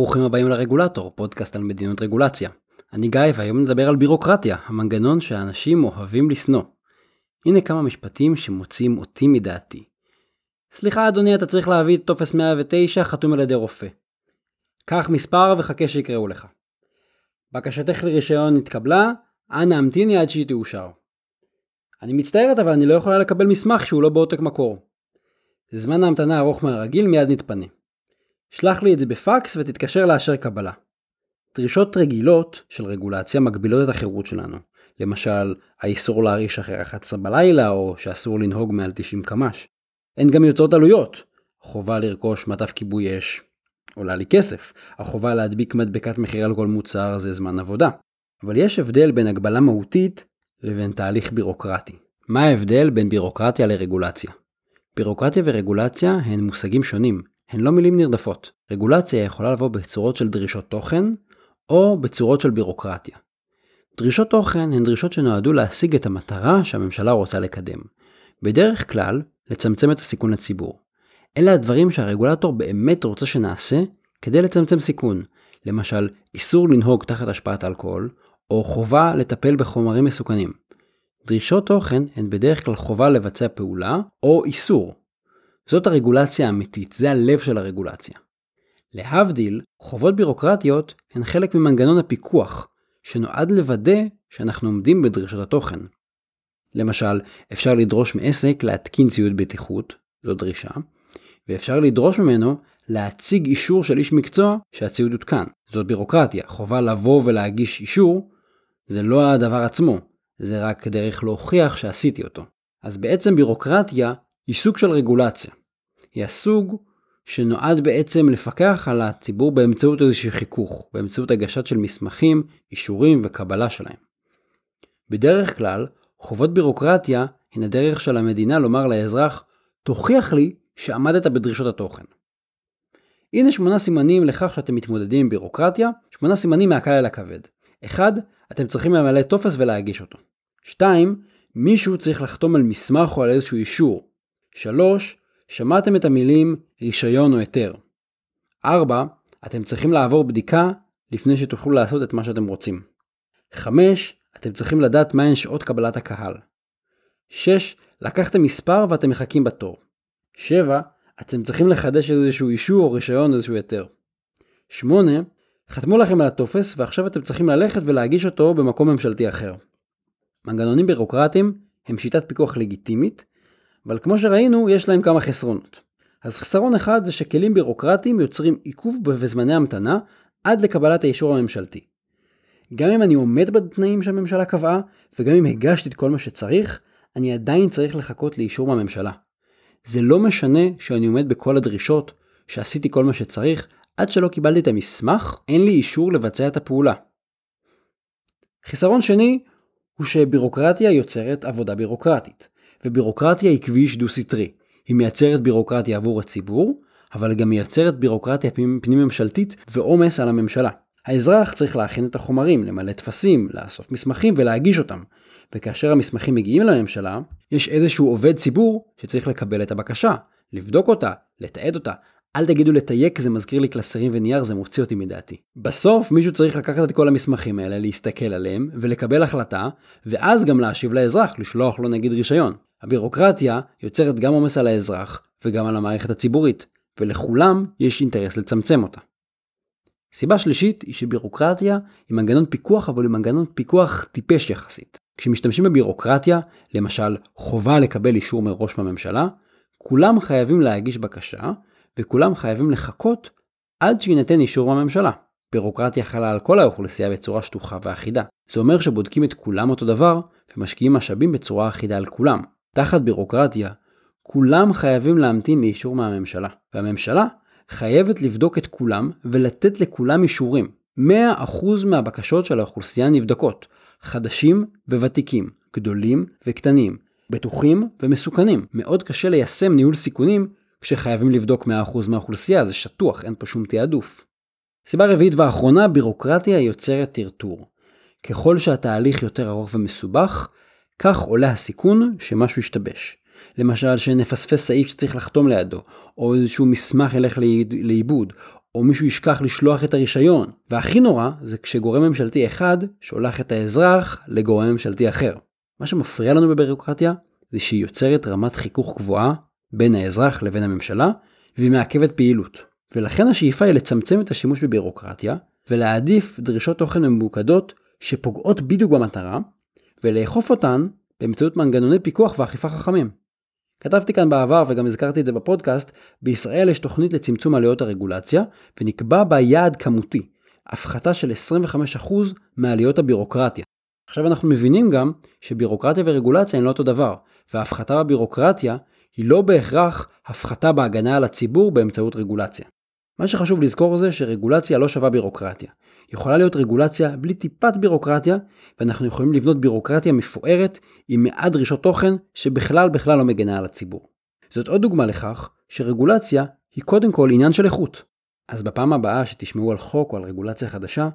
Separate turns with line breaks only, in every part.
ברוכים הבאים לרגולטור, פודקאסט על מדיניות רגולציה. אני גיא והיום נדבר על בירוקרטיה, המנגנון שאנשים אוהבים לשנוא. הנה כמה משפטים שמוציאים אותי מדעתי. סליחה אדוני, אתה צריך להביא את טופס 109 חתום על ידי רופא. קח מספר וחכה שיקראו לך. בקשתך לרישיון התקבלה, אנא המתיני עד שהיא תאושר. אני מצטערת אבל אני לא יכולה לקבל מסמך שהוא לא בעותק מקור. זמן ההמתנה ארוך מהרגיל מיד נתפנה. שלח לי את זה בפקס ותתקשר לאשר קבלה. דרישות רגילות של רגולציה מגבילות את החירות שלנו. למשל, האיסור להרעיש אחרי 11 בלילה, או שאסור לנהוג מעל 90 קמ"ש. הן גם יוצרות עלויות. חובה לרכוש מטף כיבוי אש עולה לי כסף. החובה להדביק מדבקת מחיר על כל מוצר זה זמן עבודה. אבל יש הבדל בין הגבלה מהותית לבין תהליך בירוקרטי. מה ההבדל בין בירוקרטיה לרגולציה? בירוקרטיה ורגולציה הן מושגים שונים, הן לא מילים נרדפות. רגולציה יכולה לבוא בצורות של דרישות תוכן, או בצורות של בירוקרטיה. דרישות תוכן הן דרישות שנועדו להשיג את המטרה שהממשלה רוצה לקדם. בדרך כלל, לצמצם את הסיכון לציבור. אלה הדברים שהרגולטור באמת רוצה שנעשה כדי לצמצם סיכון. למשל, איסור לנהוג תחת השפעת אלכוהול, או חובה לטפל בחומרים מסוכנים. דרישות תוכן הן בדרך כלל חובה לבצע פעולה, או איסור. זאת הרגולציה האמיתית, זה הלב של הרגולציה. להבדיל, חובות בירוקרטיות הן חלק ממנגנון הפיקוח, שנועד לוודא שאנחנו עומדים בדרישות התוכן. למשל, אפשר לדרוש מעסק להתקין ציוד בטיחות, זו דרישה, ואפשר לדרוש ממנו להציג אישור של איש מקצוע שהציוד הותקן. זאת בירוקרטיה, חובה לבוא ולהגיש אישור, זה לא הדבר עצמו, זה רק דרך להוכיח שעשיתי אותו. אז בעצם בירוקרטיה היא סוג של רגולציה. היא הסוג שנועד בעצם לפקח על הציבור באמצעות איזשהו חיכוך, באמצעות הגשת של מסמכים, אישורים וקבלה שלהם. בדרך כלל, חובות בירוקרטיה הן הדרך של המדינה לומר לאזרח, תוכיח לי שעמדת בדרישות התוכן. הנה שמונה סימנים לכך שאתם מתמודדים עם בירוקרטיה, שמונה סימנים מהקל אל הכבד. 1. אתם צריכים למלא טופס ולהגיש אותו. 2. מישהו צריך לחתום על מסמך או על איזשהו אישור. 3. שמעתם את המילים רישיון או היתר. 4. אתם צריכים לעבור בדיקה לפני שתוכלו לעשות את מה שאתם רוצים. 5. אתם צריכים לדעת מהן שעות קבלת הקהל. 6. לקחתם מספר ואתם מחכים בתור. 7. אתם צריכים לחדש איזשהו אישור או רישיון או איזשהו היתר. 8. חתמו לכם על הטופס ועכשיו אתם צריכים ללכת ולהגיש אותו במקום ממשלתי אחר. מנגנונים בירוקרטיים הם שיטת פיקוח לגיטימית, אבל כמו שראינו יש להם כמה חסרונות. אז חסרון אחד זה שכלים בירוקרטיים יוצרים עיכוב בזמני המתנה עד לקבלת האישור הממשלתי. גם אם אני עומד בתנאים שהממשלה קבעה, וגם אם הגשתי את כל מה שצריך, אני עדיין צריך לחכות לאישור מהממשלה. זה לא משנה שאני עומד בכל הדרישות, שעשיתי כל מה שצריך, עד שלא קיבלתי את המסמך, אין לי אישור לבצע את הפעולה. חיסרון שני הוא שבירוקרטיה יוצרת עבודה בירוקרטית, ובירוקרטיה היא כביש דו-סטרי. היא מייצרת בירוקרטיה עבור הציבור, אבל גם מייצרת בירוקרטיה פנים ממשלתית ועומס על הממשלה. האזרח צריך להכין את החומרים, למלא טפסים, לאסוף מסמכים ולהגיש אותם. וכאשר המסמכים מגיעים לממשלה, יש איזשהו עובד ציבור שצריך לקבל את הבקשה, לבדוק אותה, לתעד אותה. אל תגידו לתייק, זה מזכיר לי קלסרים ונייר, זה מוציא אותי מדעתי. בסוף מישהו צריך לקחת את כל המסמכים האלה, להסתכל עליהם, ולקבל החלטה, ואז גם להשיב לאזרח, לשלוח לו נגיד רישיון. הבירוקרטיה יוצרת גם עומס על האזרח, וגם על המערכת הציבורית, ולכולם יש אינטרס לצמצם אותה. סיבה שלישית היא שבירוקרטיה היא מנגנון פיקוח אבל היא מנגנון פיקוח טיפש יחסית. כשמשתמשים בבירוקרטיה, למשל חובה לקבל אישור מראש מהממשלה, כולם חייבים להגיש בקשה וכולם חייבים לחכות עד שיינתן אישור מהממשלה. בירוקרטיה חלה על כל האוכלוסייה בצורה שטוחה ואחידה. זה אומר שבודקים את כולם אותו דבר ומשקיעים משאבים בצורה אחידה על כולם. תחת בירוקרטיה, כולם חייבים להמתין לאישור מהממשלה, והממשלה חייבת לבדוק את כולם ולתת לכולם אישורים. 100% מהבקשות של האוכלוסייה נבדקות, חדשים וותיקים, גדולים וקטנים, בטוחים ומסוכנים. מאוד קשה ליישם ניהול סיכונים כשחייבים לבדוק 100% מהאוכלוסייה, זה שטוח, אין פה שום תעדוף. סיבה רביעית ואחרונה, בירוקרטיה יוצרת טרטור. ככל שהתהליך יותר ארוך ומסובך, כך עולה הסיכון שמשהו ישתבש. למשל שנפספס סעיף שצריך לחתום לידו, או איזשהו מסמך ילך לאיבוד, או מישהו ישכח לשלוח את הרישיון. והכי נורא זה כשגורם ממשלתי אחד שולח את האזרח לגורם ממשלתי אחר. מה שמפריע לנו בבירוקרטיה זה שהיא יוצרת רמת חיכוך גבוהה בין האזרח לבין הממשלה, והיא מעכבת פעילות. ולכן השאיפה היא לצמצם את השימוש בבירוקרטיה, ולהעדיף דרישות תוכן ממוקדות שפוגעות בדיוק במטרה, ולאכוף אותן באמצעות מנגנוני פיקוח ואכיפה חכמים. כתבתי כאן בעבר וגם הזכרתי את זה בפודקאסט, בישראל יש תוכנית לצמצום עלויות הרגולציה, ונקבע בה יעד כמותי, הפחתה של 25% מעלויות הבירוקרטיה. עכשיו אנחנו מבינים גם שבירוקרטיה ורגולציה הן לא אותו דבר, וההפחתה בבירוקרטיה היא לא בהכרח הפחתה בהגנה על הציבור באמצעות רגולציה. מה שחשוב לזכור זה שרגולציה לא שווה בירוקרטיה. יכולה להיות רגולציה בלי טיפת בירוקרטיה, ואנחנו יכולים לבנות בירוקרטיה מפוארת עם מעט דרישות תוכן שבכלל בכלל לא מגנה על הציבור. זאת עוד דוגמה לכך שרגולציה היא קודם כל עניין של איכות. אז בפעם הבאה שתשמעו על חוק או על רגולציה חדשה,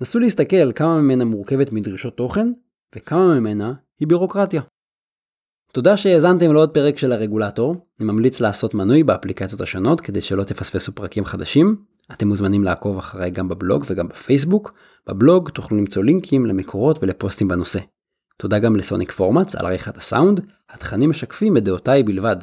נסו להסתכל כמה ממנה מורכבת מדרישות תוכן, וכמה ממנה היא בירוקרטיה. תודה שהאזנתם לעוד פרק של הרגולטור, אני ממליץ לעשות מנוי באפליקציות השונות כדי שלא תפספסו פרקים חדשים. אתם מוזמנים לעקוב אחריי גם בבלוג וגם בפייסבוק. בבלוג תוכלו למצוא לינקים למקורות ולפוסטים בנושא. תודה גם לסוניק פורמאץ על עריכת הסאונד, התכנים משקפים את דעותיי בלבד.